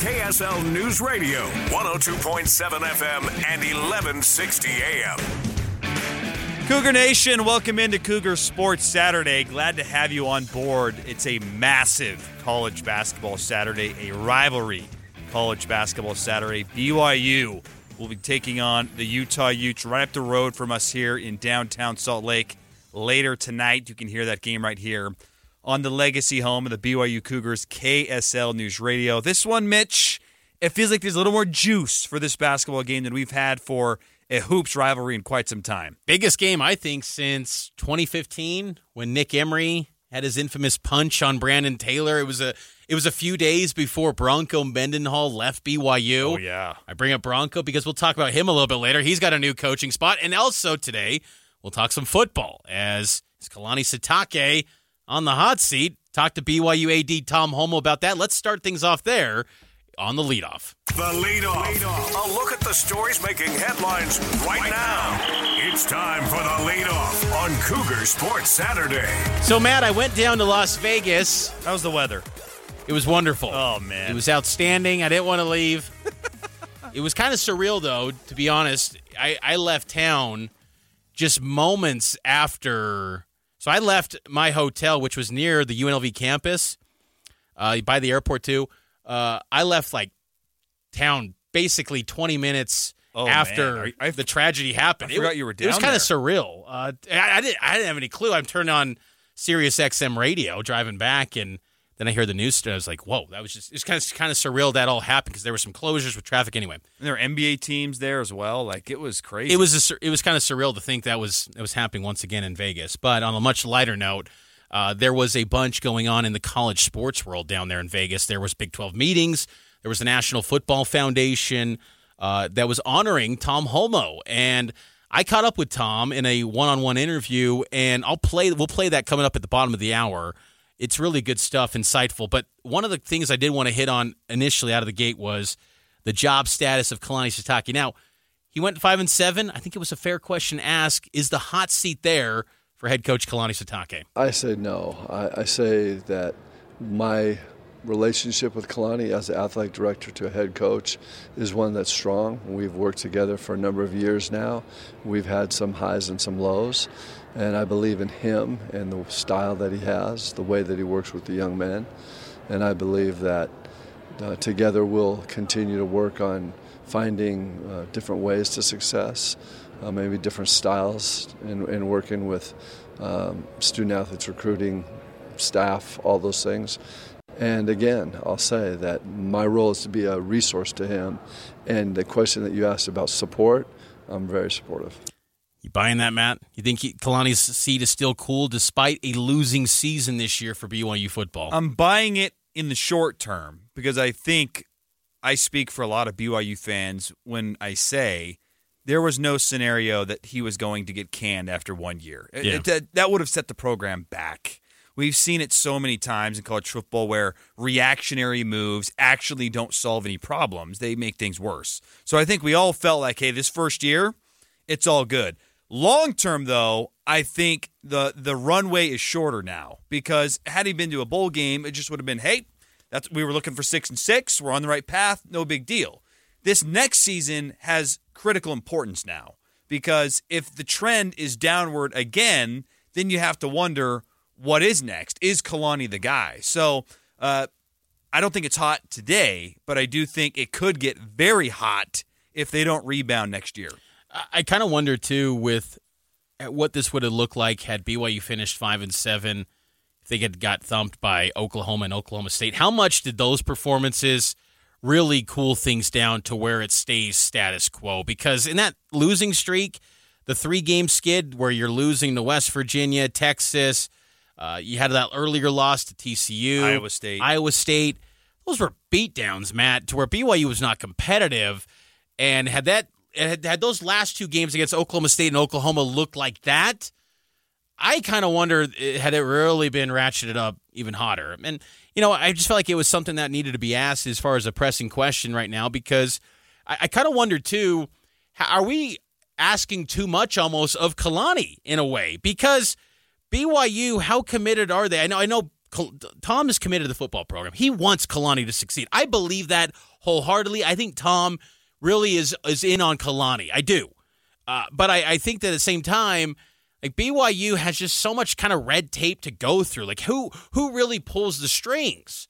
KSL News Radio, 102.7 FM and 1160 AM. Cougar Nation, welcome into Cougar Sports Saturday. Glad to have you on board. It's a massive college basketball Saturday, a rivalry college basketball Saturday. BYU will be taking on the Utah Utes right up the road from us here in downtown Salt Lake later tonight. You can hear that game right here on the legacy home of the BYU Cougars, KSL News Radio. This one, Mitch, it feels like there's a little more juice for this basketball game than we've had for a hoops rivalry in quite some time. Biggest game, I think, since 2015 when Nick Emery had his infamous punch on Brandon Taylor. It was a it was a few days before Bronco Mendenhall left BYU. Oh yeah. I bring up Bronco because we'll talk about him a little bit later. He's got a new coaching spot, and also today we'll talk some football as Kalani Sitake on the hot seat. Talk to BYU AD Tom Holmoe about that. Let's start things off there on the leadoff. The leadoff. leadoff. A look at the stories making headlines right now. It's time for the leadoff on Cougar Sports Saturday. So, Matt, I went down to Las Vegas. How's the weather? It was wonderful. Oh, man. It was outstanding. I didn't want to leave. it was kind of surreal, though, to be honest. I, I left town just moments after. So I left my hotel, which was near the UNLV campus, uh, by the airport too. Uh, I left like town basically 20 minutes Oh, after. I- the tragedy happened. I forgot it, you were It was kind of surreal. Uh, I, I didn't. I didn't have any clue. I'm turning on Sirius XM radio, driving back, and then I hear the news. And I was like, "Whoa!" That was just. It's kind of kind of surreal that all happened because there were some closures with traffic. Anyway, And there were NBA teams there as well. Like it was crazy. it was a, it was kind of surreal to think that was that was happening once again in Vegas. But on a much lighter note, uh, there was a bunch going on in the college sports world down there in Vegas. There was Big Twelve meetings. There was the National Football Foundation uh, that was honoring Tom Holmoe, and I caught up with Tom in a one-on-one interview, and I'll play. We'll play that coming up at the bottom of the hour. It's really good stuff, insightful. But one of the things I did want to hit on initially out of the gate was the job status of Kalani Sitake. Now, he went five and seven. I think it was a fair question to ask. Is the hot seat there for head coach Kalani Sitake? I say no. I, I say that my relationship with Kalani as the athletic director to a head coach is one that's strong. We've worked together for a number of years now. We've had some highs and some lows. And I believe in him and the style that he has, the way that he works with the young men. And I believe that uh, together we'll continue to work on finding uh, different ways to success, uh, maybe different styles in, in working with um, student athletes, recruiting, staff, all those things. And again, I'll say that my role is to be a resource to him. And the question that you asked about support, I'm very supportive. You buying that, Matt? You think he, Kalani's seat is still cool despite a losing season this year for BYU football? I'm buying it in the short term because I think I speak for a lot of BYU fans when I say there was no scenario that he was going to get canned after one year. Yeah. it- that, that would have set the program back. We've seen it so many times in college football where reactionary moves actually don't solve any problems. They make things worse. So I think we all felt like, hey, this first year, it's all good. Long term, though, I think the the runway is shorter now because had he been to a bowl game, it just would have been, hey, that's we were looking for six and six. We're on the right path. No big deal. This next season has critical importance now because if the trend is downward again, then you have to wonder what is next. Is Kalani the guy? So uh, I don't think it's hot today, but I do think it could get very hot if they don't rebound next year. I, I kind of wonder too with what this would have looked like had BYU finished five and seven. If they had got thumped by Oklahoma and Oklahoma State, how much did those performances really cool things down to where it stays status quo? Because in that losing streak, the three game skid where you're losing to West Virginia, Texas, uh, you had that earlier loss to TCU, Iowa State. Iowa State. Those were beatdowns, Matt, to where BYU was not competitive. And had that had, had those last two games against Oklahoma State and Oklahoma looked like that, I kind of wonder eh, had it really been ratcheted up even hotter. And you know, I just felt like it was something that needed to be asked as far as a pressing question right now because I, I kind of wonder too, are we asking too much almost of Kalani in a way? Because BYU, how committed are they? I know, I know. Tom is committed to the football program. He wants Kalani to succeed. I believe that wholeheartedly. I think Tom really is is in on Kalani. I do, uh, but I, I think that at the same time, like BYU has just so much kind of red tape to go through. Like who who really pulls the strings?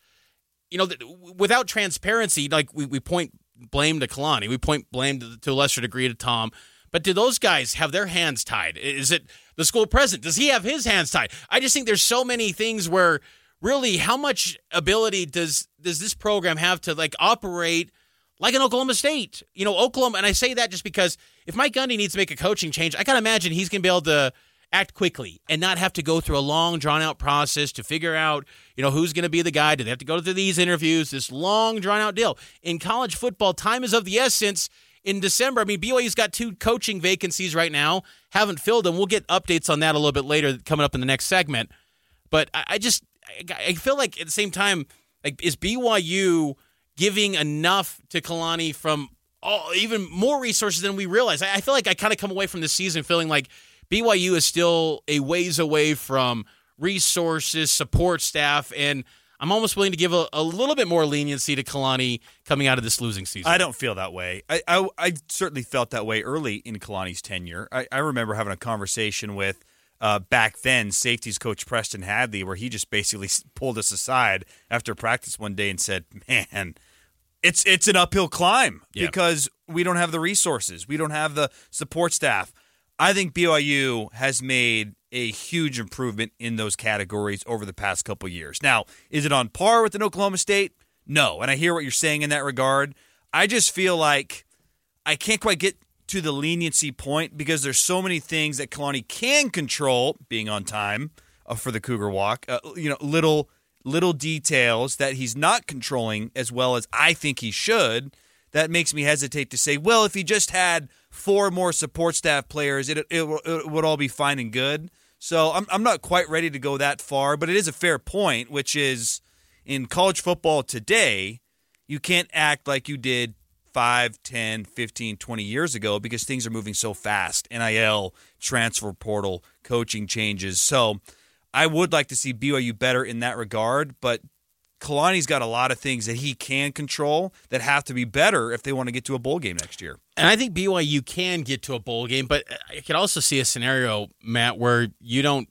You know, without transparency, like we, we point blame to Kalani, we point blame to, to a lesser degree to Tom. But do those guys have their hands tied? Is it the school president? Does he have his hands tied? I just think there's so many things where really how much ability does does this program have to like operate like an Oklahoma State. You know, Oklahoma, and I say that just because if Mike Gundy needs to make a coaching change, I can imagine he's going to be able to act quickly and not have to go through a long, drawn out process to figure out, you know, who's going to be the guy. Do they have to go through these interviews, this long, drawn out deal? In college football, time is of the essence. In December, I mean, BYU's got two coaching vacancies right now, haven't filled them. We'll get updates on that a little bit later, coming up in the next segment. But I, I just, I feel like at the same time, like, is BYU giving enough to Kalani from all, even more resources than we realize. I, I feel like I kind of come away from this season feeling like BYU is still a ways away from resources, support staff, and I'm almost willing to give a, a, little bit more leniency to Kalani coming out of this losing season. I don't feel that way. I, I, I certainly felt that way early in Kalani's tenure. I, I remember having a conversation with uh, back then safeties coach Preston Hadley, where he just basically pulled us aside after practice one day and said, "Man." It's it's an uphill climb yeah. because we don't have the resources, we don't have the support staff. I think BYU has made a huge improvement in those categories over the past couple years. Now, is it on par with an Oklahoma State? No, and I hear what you're saying in that regard. I just feel like I can't quite get to the leniency point because there's so many things that Kalani can control, being on time uh, for the Cougar Walk. Uh, you know, little little details that he's not controlling as well as I think he should, that makes me hesitate to say, well, if he just had four more support staff players, it, it, it would all be fine and good. So I'm, I'm not quite ready to go that far, but it is a fair point, which is in college football today, you can't act like you did 5, 10, 15, 20 years ago because things are moving so fast. NIL, transfer portal, coaching changes. So I would like to see BYU better in that regard, but Kalani's got a lot of things that he can control that have to be better if they want to get to a bowl game next year. And I think BYU can get to a bowl game, but I could also see a scenario, Matt, where you don't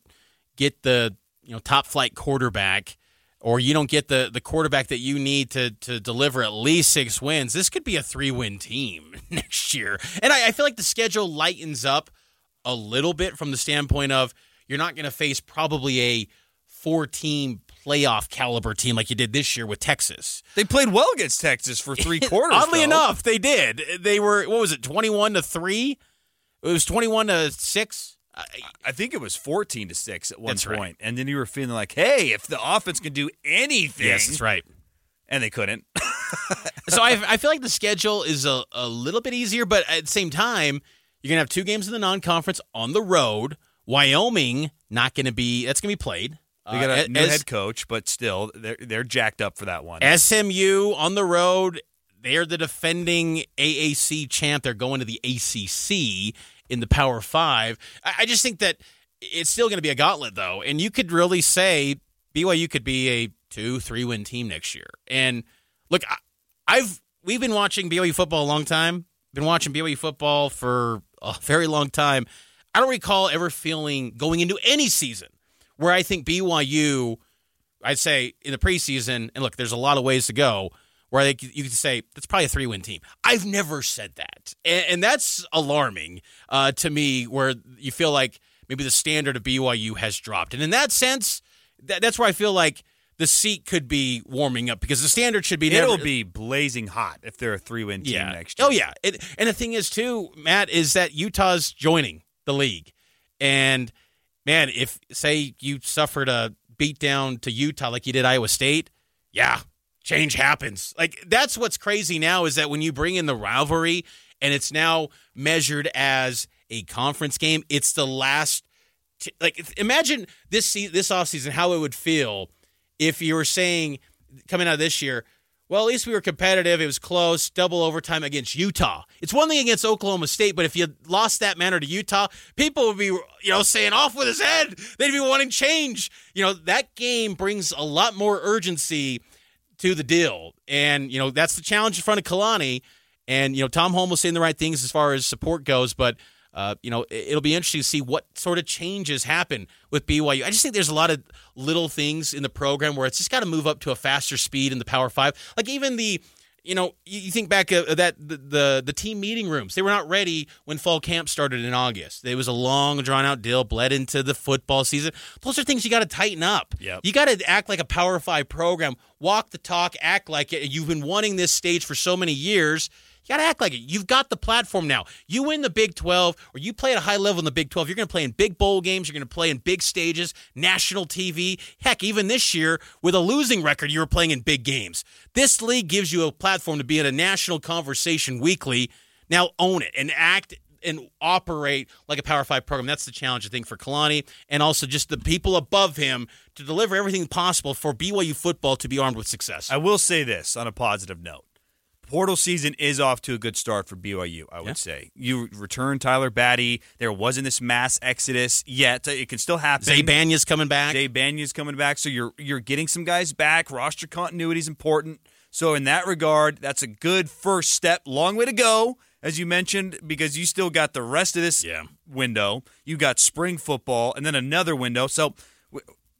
get the you know top flight quarterback or you don't get the the quarterback that you need to to deliver at least six wins. This could be a three win team next year. And I, I feel like the schedule lightens up a little bit from the standpoint of – you're not going to face probably a four team playoff caliber team like you did this year with Texas. They played well against Texas for three quarters. Oddly though. enough, they did. They were what was it, twenty one to three? It was twenty one to six. I think it was fourteen to six at one point, right. and then you were feeling like, "Hey, if the offense can do anything, yes, that's right," and they couldn't. so I, I feel like the schedule is a, a little bit easier, but at the same time, you're gonna have two games in the non conference on the road Wyoming not going to be that's going to be played. They got a uh, new as, head coach, but still they're they're jacked up for that one. SMU on the road. They're the defending AAC champ. They're going to the ACC in the Power Five. I, I just think that it's still going to be a gauntlet, though, and you could really say BYU could be a two, three win team next year. And look, I, I've we've been watching BYU football a long time. Been watching BYU football for a very long time. I don't recall ever feeling going into any season where I think BYU, I'd say in the preseason, and look, there's a lot of ways to go, where they, you could say that's probably a three win team. I've never said that. And, and that's alarming uh, to me, where you feel like maybe the standard of BYU has dropped. And in that sense, that, that's where I feel like the seat could be warming up because the standard should be. It'll be blazing hot if they're a three win team yeah. next year. Oh yeah, it, and the thing is too, Matt, is that Utah's joining the league. And man, if say you suffered a beatdown to Utah like you did Iowa State, yeah, change happens. Like that's what's crazy now is that when you bring in the rivalry and it's now measured as a conference game. It's the last. T- like imagine this se- this offseason how it would feel if you were saying coming out of this year well, at least we were competitive. It was close, double overtime against Utah. It's one thing against Oklahoma State, but if you lost that manner to Utah, people would be, you know, saying off with his head. They'd be wanting change. You know, that game brings a lot more urgency to the deal. And, you know, that's the challenge in front of Kalani. And, you know, Tom Holmoe was saying the right things as far as support goes, but – uh, you know, it'll be interesting to see what sort of changes happen with BYU. I just think there's a lot of little things in the program where it's just got to move up to a faster speed in the Power Five. Like even the, you know, you think back uh, that the, the, the team meeting rooms, they were not ready when fall camp started in August. It was a long, drawn out deal, bled into the football season. Those are things you got to tighten up. Yep. You got to act like a Power Five program, walk the talk, act like it. You've been wanting this stage for so many years you got to act like it. You've got the platform now. You win the Big 12 or you play at a high level in the Big 12. You're going to play in big bowl games. You're going to play in big stages, national TV. Heck, even this year with a losing record, you were playing in big games. This league gives you a platform to be in a national conversation weekly. Now own it and act and operate like a Power Five program. That's the challenge, I think, for Kalani and also just the people above him to deliver everything possible for BYU football to be armed with success. I will say this on a positive note portal season is off to a good start for BYU, I would yeah. say. You return Tyler Batty. There wasn't this mass exodus yet. It can still happen. Zay Bagnah's coming back. Zay Bagnah's coming back. So you're you're getting some guys back. Roster continuity is important. So in that regard, that's a good first step. Long way to go, as you mentioned, because you still got the rest of this yeah. window. You got spring football and then another window. So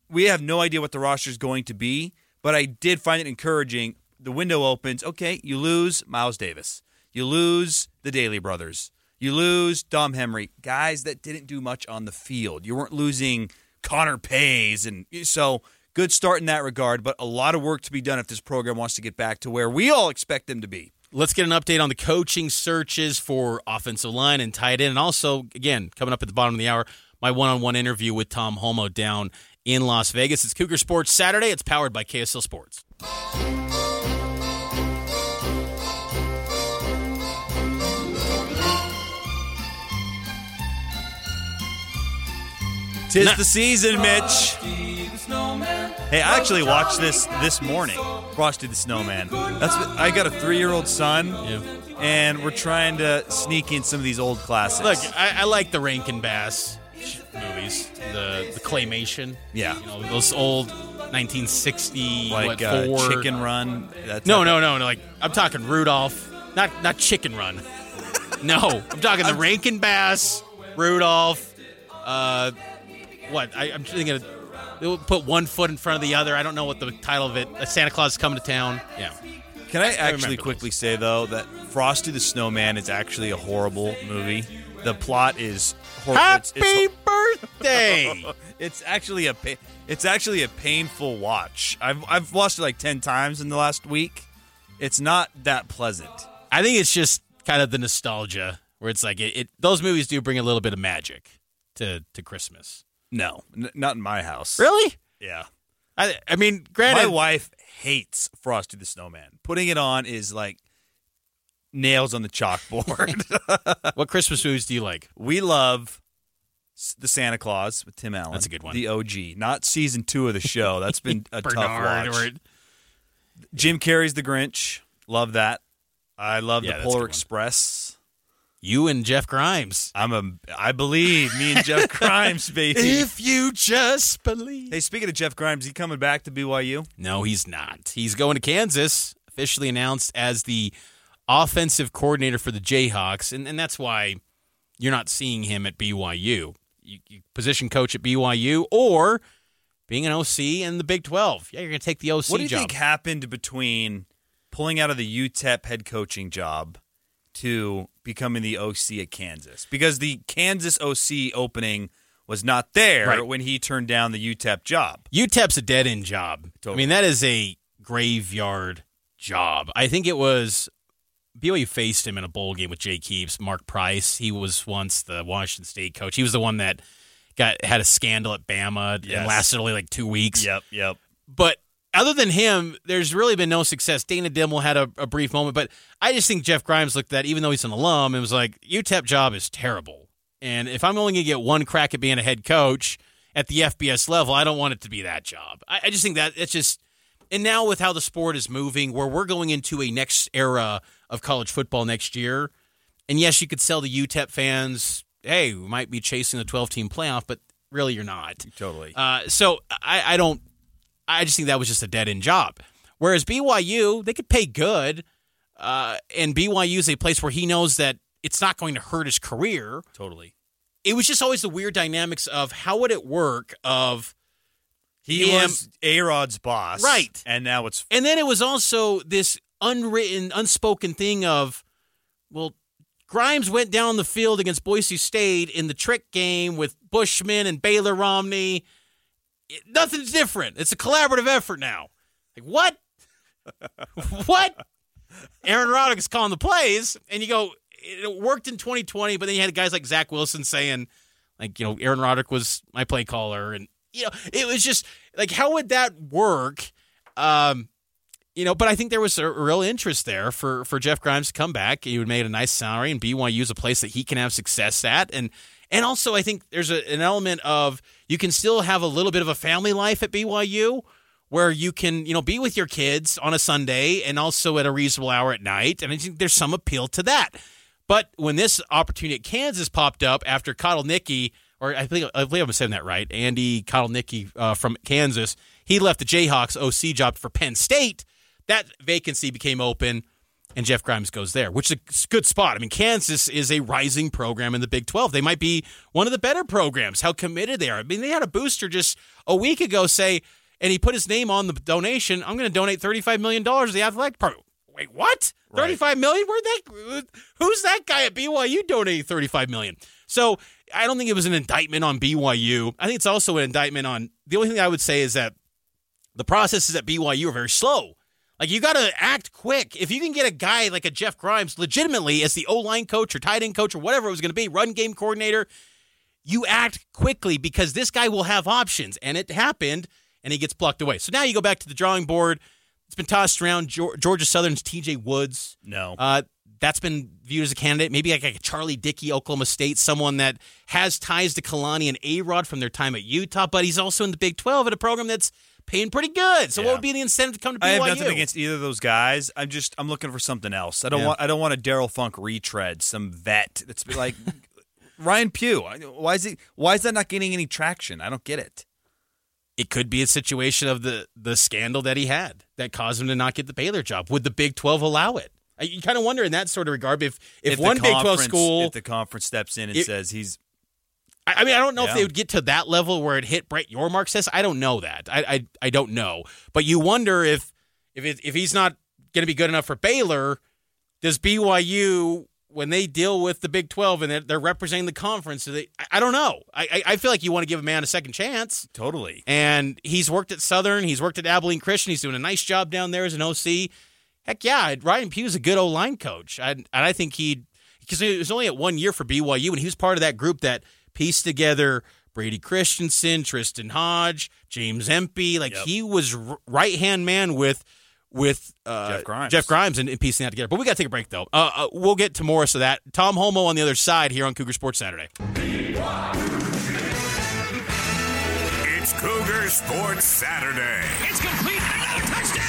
we have no idea what the roster is going to be, but I did find it encouraging the window opens. Okay, you lose Miles Davis. You lose the Daly brothers. You lose Dom Henry, guys that didn't do much on the field. You weren't losing Connor Pays, and so good start in that regard. But a lot of work to be done if this program wants to get back to where we all expect them to be. Let's get an update on the coaching searches for offensive line and tight end, and also again coming up at the bottom of the hour, my one-on-one interview with Tom Holmoe down in Las Vegas. It's Cougar Sports Saturday. It's powered by KSL Sports. Tis the season, Mitch. Hey, I actually watched this this morning. Frosty the Snowman. That's I got a three year old son, and we're trying to sneak in some of these old classics. Look, I, I like the Rankin Bass movies, the the claymation. Yeah, you know those old 1960 like what, uh, four... Chicken Run. no, no, no, no. Like I'm talking Rudolph, not not Chicken Run. no, I'm talking the Rankin Bass, Rudolph. Uh, what I, am thinking of, they'll put one foot in front of the other. I don't know what the title of it. Uh, Santa Claus is coming to town. Yeah. Can I actually I quickly those. say though that Frosty the Snowman is actually a horrible movie. The plot is horrible. Happy it's, it's, birthday! it's actually a it's actually a painful watch. I've I've watched it like ten times in the last week. It's not that pleasant. I think it's just kind of the nostalgia where it's like it, it those movies do bring a little bit of magic to to Christmas. No, n- not in my house. Really? Yeah. I I mean, granted, my wife hates Frosty the Snowman. Putting it on is like nails on the chalkboard. what Christmas movies do you like? We love the Santa Claus with Tim Allen. That's a good one. The OG, not season two of the show. That's been a tough watch. Or... Jim Carrey's The Grinch. Love that. I love yeah, the Polar Express. You and Jeff Grimes. I'm a. I believe me and Jeff Grimes, baby. If you just believe. Hey, speaking of Jeff Grimes, he coming back to BYU? No, he's not. He's going to Kansas. Officially announced as the offensive coordinator for the Jayhawks, and and that's why you're not seeing him at BYU. You, you position coach at BYU or being an OC in the Big 12. Yeah, you're going to take the OC. What do you job. think happened between pulling out of the UTEP head coaching job? to becoming the OC at Kansas because the Kansas OC opening was not there right. when he turned down the UTEP job. UTEP's a dead end job. Totally. I mean, that is a graveyard job. I think it was BYU faced him in a bowl game with Jay Keeps, Mark Price. He was once the Washington State coach. He was the one that got had a scandal at Bama yes. and lasted only like two weeks. Yep, yep. But other than him, there's really been no success. Dana Dimel had a, a, brief moment, but I just think Jeff Grimes looked at even though he's an alum, and was like, UTEP job is terrible. And if I'm only going to get one crack at being a head coach at the FBS level, I don't want it to be that job. I, I just think that it's just. And now with how the sport is moving, where we're going into a next era of college football next year, and yes, you could sell the UTEP fans, hey, we might be chasing the 12 team playoff, but really you're not. Totally. Uh, so I, I don't I just think that was just a dead end job. Whereas BYU, they could pay good, uh, and BYU is a place where he knows that it's not going to hurt his career. Totally. It was just always the weird dynamics of how would it work of he him, was A Rod's boss, right? And now it's and then it was also this unwritten, unspoken thing of, well, Grimes went down the field against Boise State in the trick game with Bushman and Baylor Romney nothing's different. It's a collaborative effort now. Like what? what? Aaron Roderick's calling the plays, and you go, it worked in 2020, but then you had guys like Zach Wilson saying, like, you know, Aaron Roderick was my play caller, and you know, it was just like, how would that work? Um, you know, but I think there was a real interest there for for Jeff Grimes to come back. He would made a nice salary, and BYU is a place that he can have success at, and and also, I think there's a, an element of you can still have a little bit of a family life at BYU where you can, you know, be with your kids on a Sunday and also at a reasonable hour at night. And I think there's some appeal to that. But when this opportunity at Kansas popped up after Kotelnicki, or I think I believe I'm saying that right, Andy Kotelnicki uh, from Kansas, he left the Jayhawks OC job for Penn State. That vacancy became open and Jeff Grimes goes there, which is a good spot. I mean, Kansas is a rising program in the Big 12. They might be one of the better programs, how committed they are. I mean, they had a booster just a week ago say, and he put his name on the donation, I'm going to donate $35 million to the athletic department. Wait, what? Right. 35 million? Where that who's that guy at BYU donating 35 million? So I don't think it was an indictment on BYU. I think it's also an indictment on the only thing I would say is that the processes at BYU are very slow. Like you got to act quick. If you can get a guy like a Jeff Grimes legitimately as the O line coach or tight end coach or whatever it was going to be, run game coordinator, you act quickly because this guy will have options. And it happened, and he gets plucked away. So now you go back to the drawing board. It's been tossed around. Georgia Southern's T.J. Woods. No. Uh, that's been viewed as a candidate. Maybe like a Charlie Dickey, Oklahoma State, someone that has ties to Kalani and A Rod from their time at Utah, but he's also in the Big 12 at a program that's paying pretty good. So yeah. what would be the incentive to come to BYU? I have nothing against either of those guys. I'm just I'm looking for something else. I don't yeah. want I don't want a Darrell Funk retread, some vet that's like Ryan Pugh. Why is he why is that not getting any traction? I don't get it. It could be a situation of the the scandal that he had that caused him to not get the Baylor job. Would the Big 12 allow it? You kind of wonder in that sort of regard if if, if one Big 12 school if the conference steps in and it, says he's I mean, I don't know yeah. if they would get to that level where it hit Brett Yormark's says. I don't know that. I, I, I don't know. But you wonder if if it, if he's not going to be good enough for Baylor, does BYU when they deal with the Big Twelve and they're, they're representing the conference? They, I, I, don't know. I, I feel like you want to give a man a second chance. Totally. And he's worked at Southern. He's worked at Abilene Christian. He's doing a nice job down there as an OC. Heck yeah, Ryan Pugh's a good O line coach. I, and I think he because he was only at one year for BYU and he was part of that group that pieced together Brady Christensen, Tristen Hoge, James Empey. Like yep. he was r- right hand man with with uh, Jeff Grimes, Jeff Grimes and, and, piecing that together. But we got to take a break though. Uh, uh, we'll get to more of that. Tom Holmoe on the other side here on Cougar Sports Saturday. It's Cougar Sports Saturday. It's complete. Another touchdown.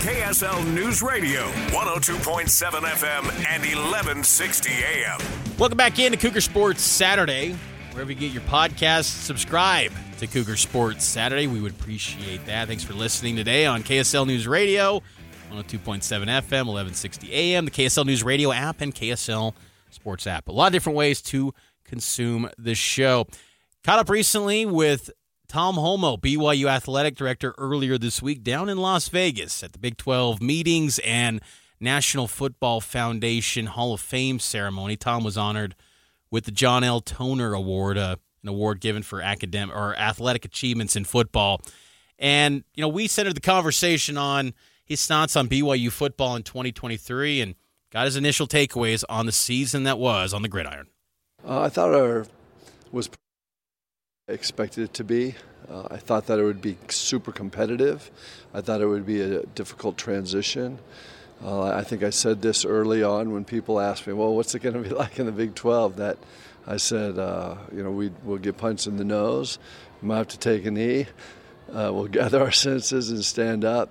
KSL News Radio, 102.7 FM and 1160 AM. Welcome back into Cougar Sports Saturday. Wherever you get your podcasts, subscribe to Cougar Sports Saturday. We would appreciate that. Thanks for listening today on KSL News Radio, 102.7 FM, 1160 AM, the KSL News Radio app, and KSL Sports app. A lot of different ways to consume the show. Caught up recently with Tom Holmoe, BYU athletic director, earlier this week down in Las Vegas at the Big 12 meetings and National Football Foundation Hall of Fame ceremony. Tom was honored with the John L. Toner Award, uh, an award given for academic or athletic achievements in football. And you know, we centered the conversation on his thoughts on BYU football in 2023 and got his initial takeaways on the season that was on the gridiron. Uh, I thought our was expected it to be. Uh, I thought that it would be super competitive. I thought it would be a difficult transition. Uh, I think I said this early on when people asked me, "Well, what's it going to be like in the Big 12?" That I said, uh, you know, we will get punched in the nose, we might have to take a knee, uh, we'll gather our senses and stand up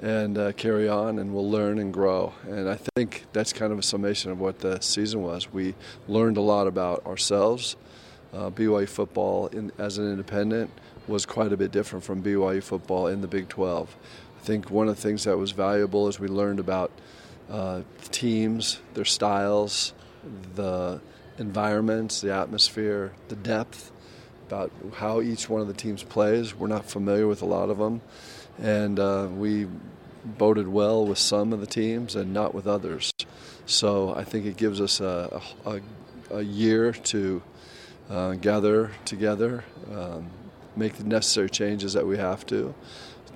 and uh, carry on, and we'll learn and grow. And I think that's kind of a summation of what the season was. We learned a lot about ourselves. Uh, BYU football in, as an independent was quite a bit different from BYU football in the Big 12. I think one of the things that was valuable is we learned about uh, teams, their styles, the environments, the atmosphere, the depth, about how each one of the teams plays. We're not familiar with a lot of them, and uh, we voted well with some of the teams and not with others. So I think it gives us a, a, a year to uh, gather together, um, make the necessary changes that we have to,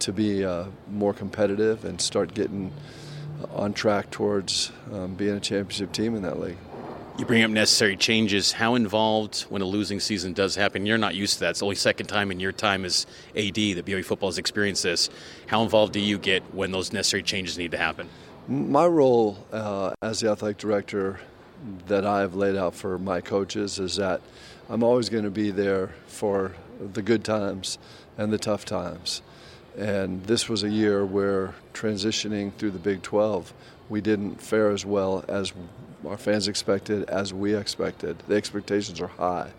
to be uh, more competitive and start getting on track towards um, being a championship team in that league. You bring up necessary changes. How involved when a losing season does happen? You're not used to that. It's the only second time in your time as AD that BYU football has experienced this. How involved do you get when those necessary changes need to happen? My role uh, as the athletic director that I've laid out for my coaches is that I'm always going to be there for the good times and the tough times. And this was a year where transitioning through the Big 12, we didn't fare as well as our fans expected as we expected. The expectations are high.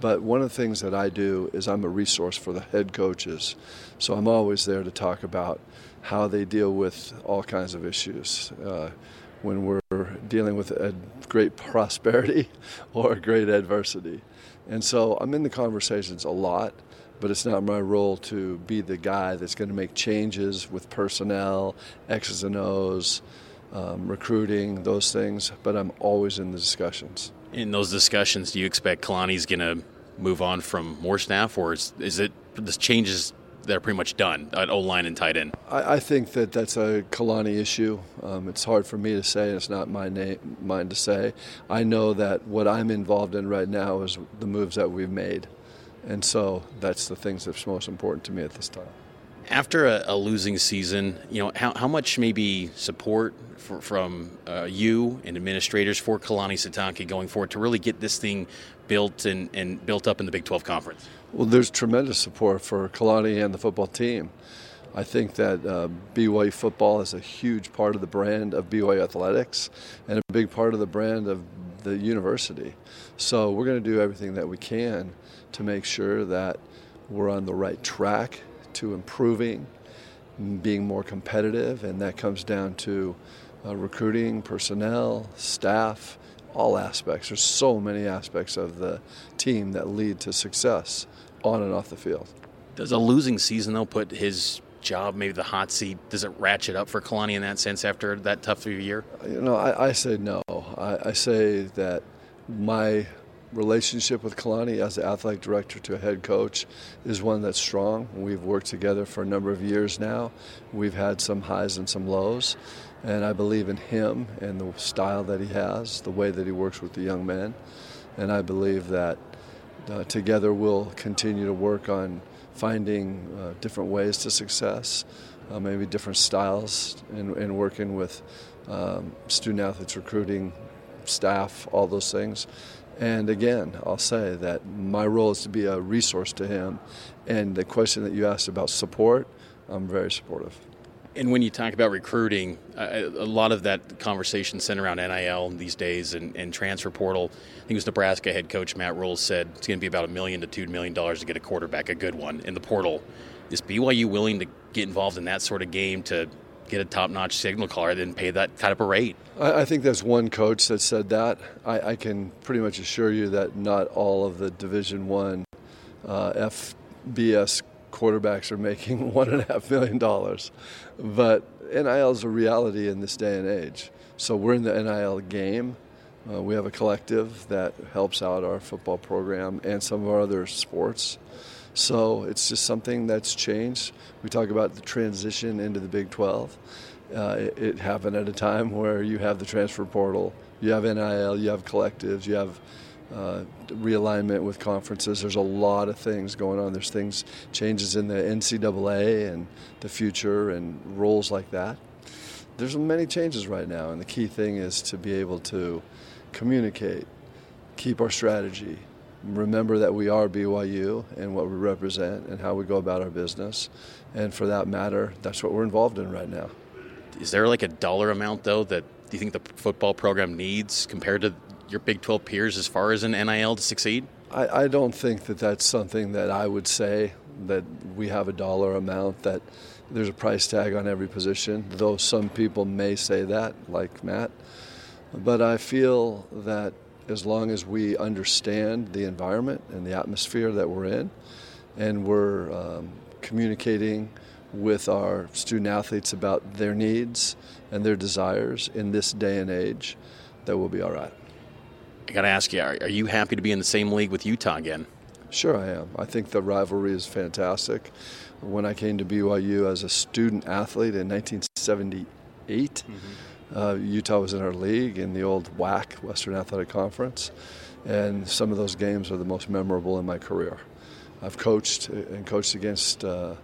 But one of the things that I do is I'm a resource for the head coaches. So I'm always there to talk about how they deal with all kinds of issues. Uh, when we're dealing with a great prosperity or a great adversity. And so I'm in the conversations a lot, but it's not my role to be the guy that's going to make changes with personnel, X's and O's, um, recruiting, those things, but I'm always in the discussions. In those discussions, do you expect Kalani's going to move on from more staff, or is, is it the changes that are pretty much done at O line and tight end? I, I, think that that's a Kalani issue. Um, it's hard for me to say, and it's not my name, mine to say. I know that what I'm involved in right now is the moves that we've made, and so that's the things that's most important to me at this time after a, a, losing season, you know, how, how much maybe support for, from uh, you and administrators for Kalani Sitake going forward to really get this thing built and, and built up in the Big 12 Conference? Well, there's tremendous support for Kalani and the football team. I think that uh, BYU football is a huge part of the brand of BYU athletics and a big part of the brand of the university. So we're going to do everything that we can to make sure that we're on the right track to improving, being more competitive, and that comes down to uh, recruiting, personnel, staff, all aspects. There's so many aspects of the team that lead to success on and off the field. Does a losing season, though, put his job, maybe the hot seat, does it ratchet up for Kalani in that sense after that tough year? You know, I, I say no. I, I say that my relationship with Kalani as the athletic director to a head coach is one that's strong. We've worked together for a number of years now. We've had some highs and some lows, and I believe in him and the style that he has, the way that he works with the young men, and I believe that uh, together we'll continue to work on finding uh, different ways to success, uh, maybe different styles in, in working with um, student athletes, recruiting, staff, all those things. And again, I'll say that my role is to be a resource to him. And the question that you asked about support, I'm very supportive. And when you talk about recruiting, uh, a lot of that conversation centered around NIL these days and, and, transfer portal. I think it was Nebraska head coach Matt Rhule said it's going to be about a million to two million dollars to get a quarterback, a good one, in the portal. Is BYU willing to get involved in that sort of game to get a top-notch signal caller and pay that kind of a rate. I, I think there's one coach that said that. I, I, can pretty much assure you that not all of the Division One uh, FBS quarterbacks are making one and a half million dollars. But NIL is a reality in this day and age. So we're in the NIL game. Uh, we have a collective that helps out our football program and some of our other sports. So it's just something that's changed. We talk about the transition into the Big 12. Uh, it, it, happened at a time where you have the transfer portal, you have NIL, you have collectives, you have uh, realignment with conferences. There's a lot of things going on. There's things, changes in the NCAA and the future and roles like that. There's many changes right now, and the key thing is to be able to communicate, keep our strategy, remember that we are BYU and what we represent and how we go about our business. And for that matter, that's what we're involved in right now. Is there like a dollar amount, though, that do you think the football program needs compared to your Big 12 peers as far as an NIL to succeed? I, I don't think that that's something that I would say that we have a dollar amount that there's a price tag on every position, though some people may say that, like Matt. But I feel that as long as we understand the environment and the atmosphere that we're in, and we're um, communicating with our student athletes about their needs and their desires in this day and age, that we'll be all right. I got to ask you, are, you happy to be in the same league with Utah again? Sure, I am. I think the rivalry is fantastic. When I came to BYU as a student athlete in 1978, mm-hmm uh, Utah was in our league in the old WAC, Western Athletic Conference, and some of those games are the most memorable in my career. I've coached and coached against uh,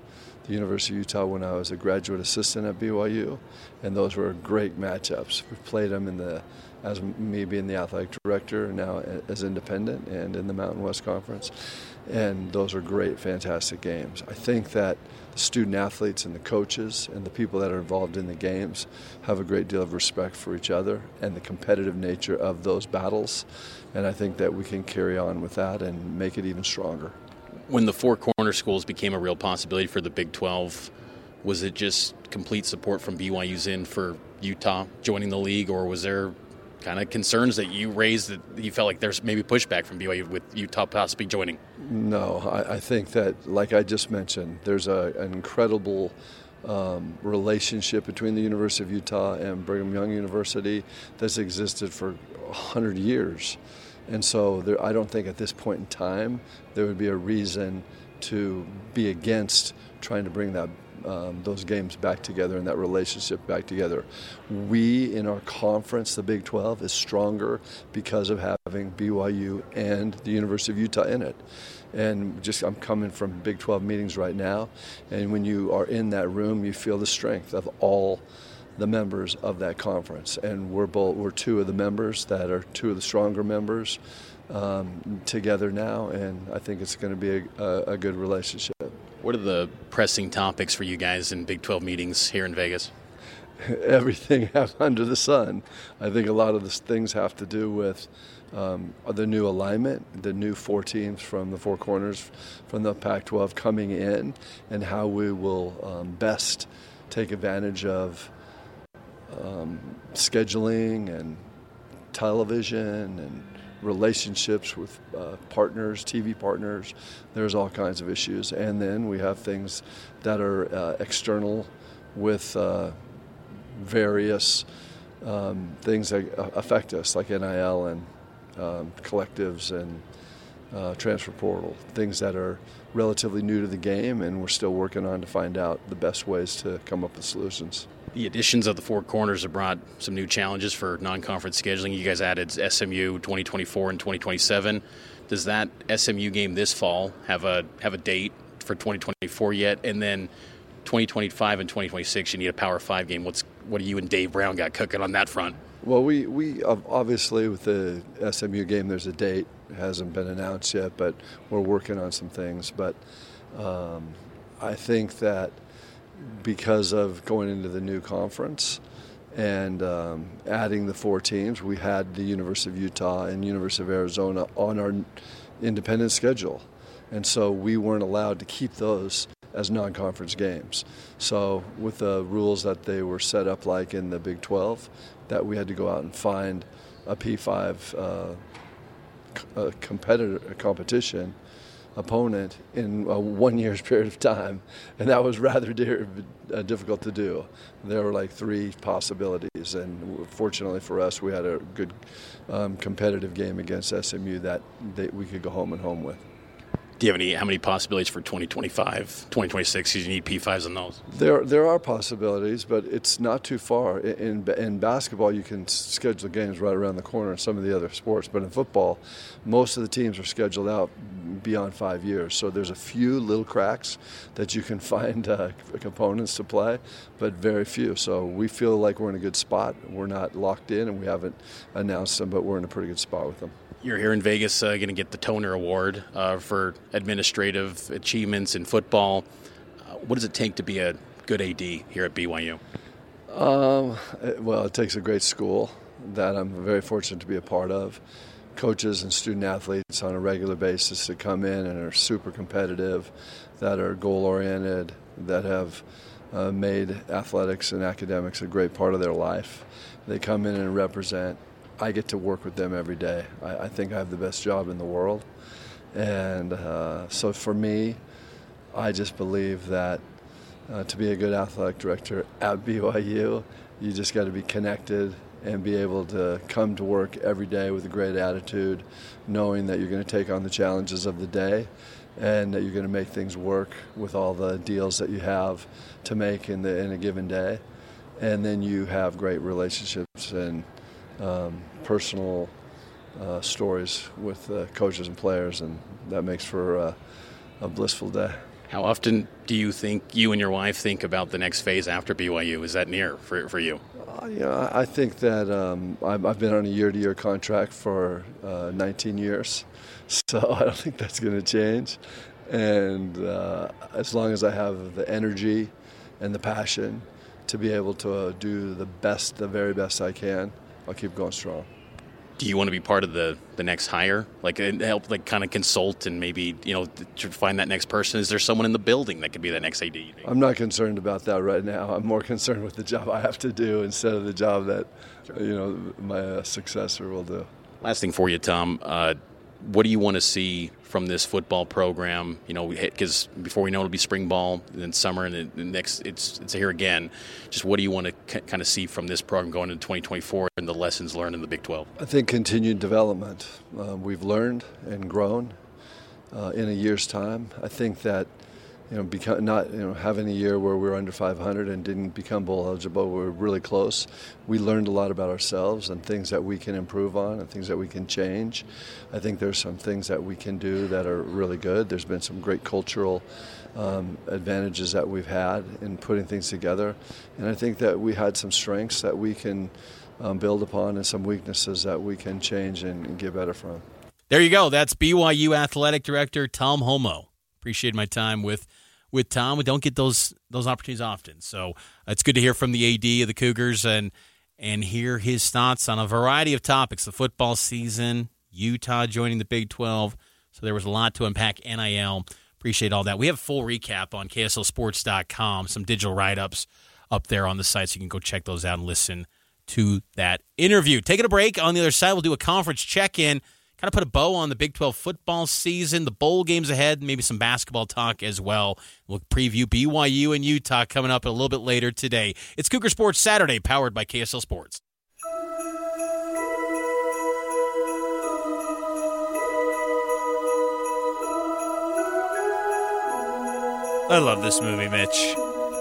the University of Utah when I was a graduate assistant at BYU, and those were great matchups. We played them in the as me being the athletic director, now as independent and in the Mountain West Conference, and those are great, fantastic games. I think that the student athletes and the coaches and the people that are involved in the games have a great deal of respect for each other and the competitive nature of those battles. And I think that we can carry on with that and make it even stronger. When the four corner schools became a real possibility for the Big 12, was it just complete support from BYU's in for Utah joining the league, or was there kind of concerns that you raised that you felt like there's maybe pushback from BYU with Utah possibly joining? No, I, I think that, like I just mentioned, there's a, an incredible um, relationship between the University of Utah and Brigham Young University that's existed for 100 years. And so there, I don't think at this point in time there would be a reason to be against trying to bring that um, those games back together and that relationship back together. We in our conference, the Big 12, is stronger because of having BYU and the University of Utah in it. And just I'm coming from Big 12 meetings right now, and when you are in that room, you feel the strength of all the members of that conference. And we're both we're two of the members that are two of the stronger members um, together now, and I think it's going to be a, a, a good relationship. What are the pressing topics for you guys in Big 12 meetings here in Vegas? Everything under the sun. I think a lot of the things have to do with um, the new alignment, the new four teams from the four corners from the Pac 12 coming in, and how we will um, best take advantage of um, scheduling and television and relationships with uh, partners, TV partners. There's all kinds of issues. And then we have things that are uh, external with uh, various um, things that affect us, like NIL and um, collectives and uh, transfer portal, things that are relatively new to the game, and we're still working on to find out the best ways to come up with solutions. The additions of the four corners have brought some new challenges for non-conference scheduling. You guys added SMU 2024 and 2027. Does that SMU game this fall have a have a date for 2024 yet? And then 2025 and 2026, you need a Power Five game. What's what do you and Dave Brown got cooking on that front? Well, we, we obviously with the SMU game, there's a date. It hasn't been announced yet, but we're working on some things. But um, I think that because of going into the new conference and um, adding the four teams, we had the University of Utah and University of Arizona on our independent schedule, and so we weren't allowed to keep those as non-conference games. So with the rules that they were set up like in the Big 12, that we had to go out and find a P5 uh, a competitor a competition opponent in a one year's period of time, and that was rather dear, uh, difficult to do. There were like three possibilities, and fortunately for us, we had a good um, competitive game against SMU that they, we could go home and home with. Do you have any how many possibilities for 2025, 2026? Because you need P5s on those. There, there are possibilities, but it's not too far. In, in basketball, you can schedule games right around the corner in some of the other sports, but in football, most of the teams are scheduled out beyond five years. So there's a few little cracks that you can find uh, components to play, but very few. So we feel like we're in a good spot. We're not locked in, and we haven't announced them, but we're in a pretty good spot with them. You're here in Vegas, uh, going to get the Toner Award uh, for administrative achievements in football. Uh, what does it take to be a good AD here at BYU? Um, well, it takes a great school that I'm very fortunate to be a part of. Coaches and student athletes on a regular basis that come in and are super competitive, that are goal oriented, that have uh, made athletics and academics a great part of their life. They come in and represent I get to work with them every day. I, I think I have the best job in the world. And uh, so for me, I just believe that uh, to be a good athletic director at BYU, you just got to be connected and be able to come to work every day with a great attitude, knowing that you're going to take on the challenges of the day and that you're going to make things work with all the deals that you have to make in, the, in a given day. And then you have great relationships and um, personal uh, stories with uh, coaches and players, and that makes for uh, a blissful day. How often do you think you and your wife think about the next phase after BYU? Is that near for, for you? Uh, you know, I think that um, I've, I've, been on a year-to-year contract for uh, 19 years, so I don't think that's going to change. And uh, as long as I have the energy and the passion to be able to uh, do the best, the very best I can, I'll keep going strong. Do you want to be part of the, the next hire, like help, like kind of consult and maybe you know to find that next person? Is there someone in the building that could be that next AD? I'm not concerned about that right now. I'm more concerned with the job I have to do instead of the job that you know my uh, successor will do. Last thing for you, Tom. Uh, what do you want to see from this football program? You know, because before we know it'll be spring ball, and then summer, and then next it's it's here again. Just what do you want to kind of see from this program going into 2024 and the lessons learned in the Big 12? I think continued development. Uh, we've learned and grown uh, in a year's time. I think that you know, become not you know having a year where we were under 500 and didn't become bowl eligible. We were really close. We learned a lot about ourselves and things that we can improve on and things that we can change. I think there's some things that we can do that are really good. There's been some great cultural um, advantages that we've had in putting things together, and I think that we had some strengths that we can um, build upon and some weaknesses that we can change and, and get better from. There you go. That's BYU Athletic Director Tom Holmoe. Appreciate my time with with Tom. We don't get those those opportunities often, so uh, it's good to hear from the AD of the Cougars and and hear his thoughts on a variety of topics. The football season, Utah joining the Big Twelve, so there was a lot to unpack. NIL. Appreciate all that. We have a full recap on KSLSports.com, some digital write ups up there on the site, so you can go check those out and listen to that interview. Taking a break. On the other side, we'll do a conference check in kind of put a bow on the Big 12 football season, the bowl games ahead, maybe some basketball talk as well. We'll preview BYU and Utah coming up a little bit later today. It's Cougar Sports Saturday, powered by KSL Sports. I love this movie, Mitch.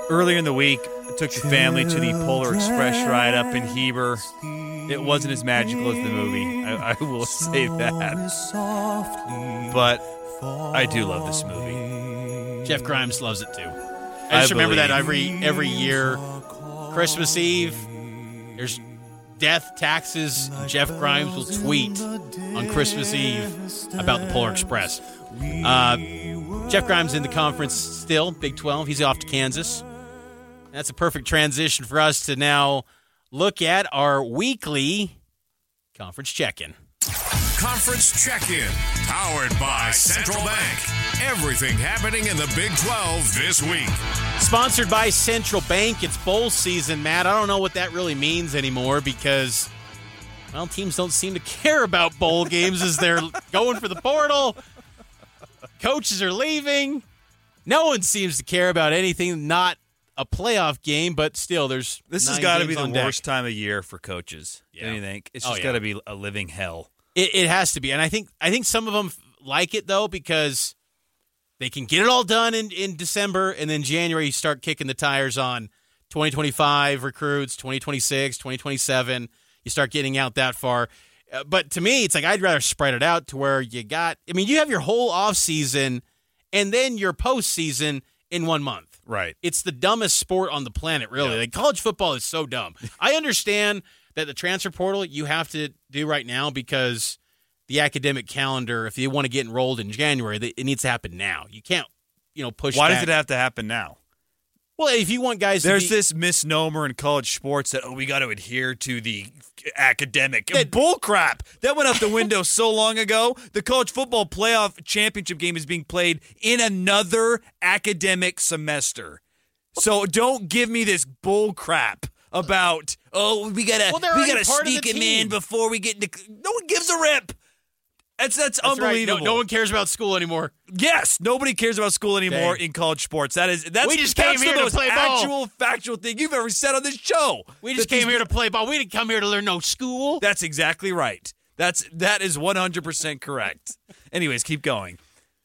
Earlier in the week, took the family to the Polar Express ride up in Heber it wasn't as magical as the movie. I, I will say that. But I do love this movie. Jeff Grimes loves it too. I just I remember that every every year, Christmas Eve. There's death, taxes. Jeff Grimes will tweet on Christmas Eve about the Polar Express. Uh, Jeff Grimes in the conference still, Big 12. He's off to Kansas. That's a perfect transition for us to now look at our weekly conference check in. Conference check in, powered by Central Bank. Everything happening in the Big 12 this week. Sponsored by Central Bank. It's bowl season, Matt. I don't know what that really means anymore because, well, teams don't seem to care about bowl games as they're going for the portal. Coaches are leaving. No one seems to care about anything not a playoff game, but still, there's This has got to be the worst time of year for coaches. Yeah. Don't you think? It's Oh, just yeah. got to be a living hell. It, it has to be, and I think I think some of them like it though because they can get it all done in, in December, and then January you start kicking the tires on 2025 recruits, 2026, 2027. You start getting out that far. Uh, but to me, it's like I'd rather spread it out to where you got. I mean, you have your whole off season, and then your postseason in one month. Right. It's the dumbest sport on the planet, really. Like college football is so dumb. I understand that the transfer portal you have to do right now because the academic calendar, if you want to get enrolled in January, it needs to happen now. You can't, you know, push. Why back. does it have to happen now? Well, if you want guys, There's to be, this misnomer in college sports that oh we got to adhere to the academic That- bull crap that went out the window so long ago. The college football playoff championship game is being played in another academic semester. So don't give me this bull crap about oh we gotta Well, we gotta sneak him in before we get into. No one gives a rip. That's that's, That's right. No- unbelievable. No, one cares about school anymore. Yes, nobody cares about school anymore Dang. in college sports. That is that's We just that's came the here to most play ball. actual factual thing you've ever said on this show. We just That these- came here to play ball. We didn't come here to learn no school. That's exactly right. That's that is one hundred percent correct. Anyways, keep going.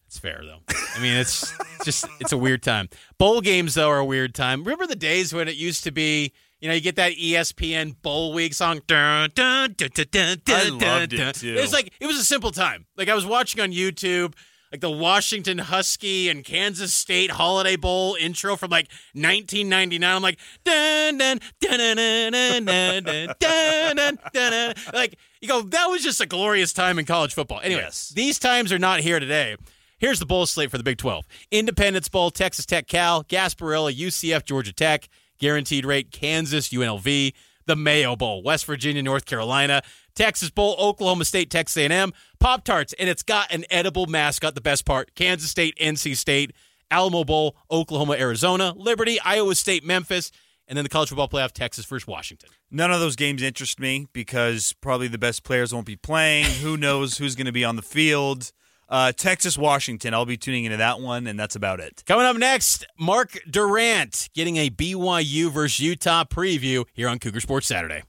It's fair though. I mean, it's just it's a weird time. Bowl games though are a weird time. Remember the days when it used to be, you know, you get that E ESPN Bowl Week song. Dun, dun, dun, dun, dun, I dun, loved it, too. It's like it was a simple time. Like I was watching on YouTube. Like the Washington Husky and Kansas State Holiday Bowl intro from like 1999. I'm like, dun dun dun dun dun dun dun dun dun dun dun. Like you go, that was just a glorious time in college football. Anyway, Yes. these times are not here today. Here's the bowl slate for the Big 12. Independence Bowl, Texas Tech, Cal, Gasparilla, UCF, Georgia Tech, Guaranteed Rate, Kansas, UNLV, the Mayo Bowl, West Virginia, North Carolina, Texas Bowl, Oklahoma State, Texas A&M, Pop Tarts, and it's got an edible mascot. The best part: Kansas State, NC State, Alamo Bowl, Oklahoma, Arizona, Liberty, Iowa State, Memphis, and then the College Football Playoff, Texas versus Washington. None of those games interest me because probably the best players won't be playing. Who knows who's going to be on the field? Uh, Texas, Washington. I'll be tuning into that one, and that's about it. Coming up next, Mark Durant getting a BYU versus Utah preview here on Cougar Sports Saturday.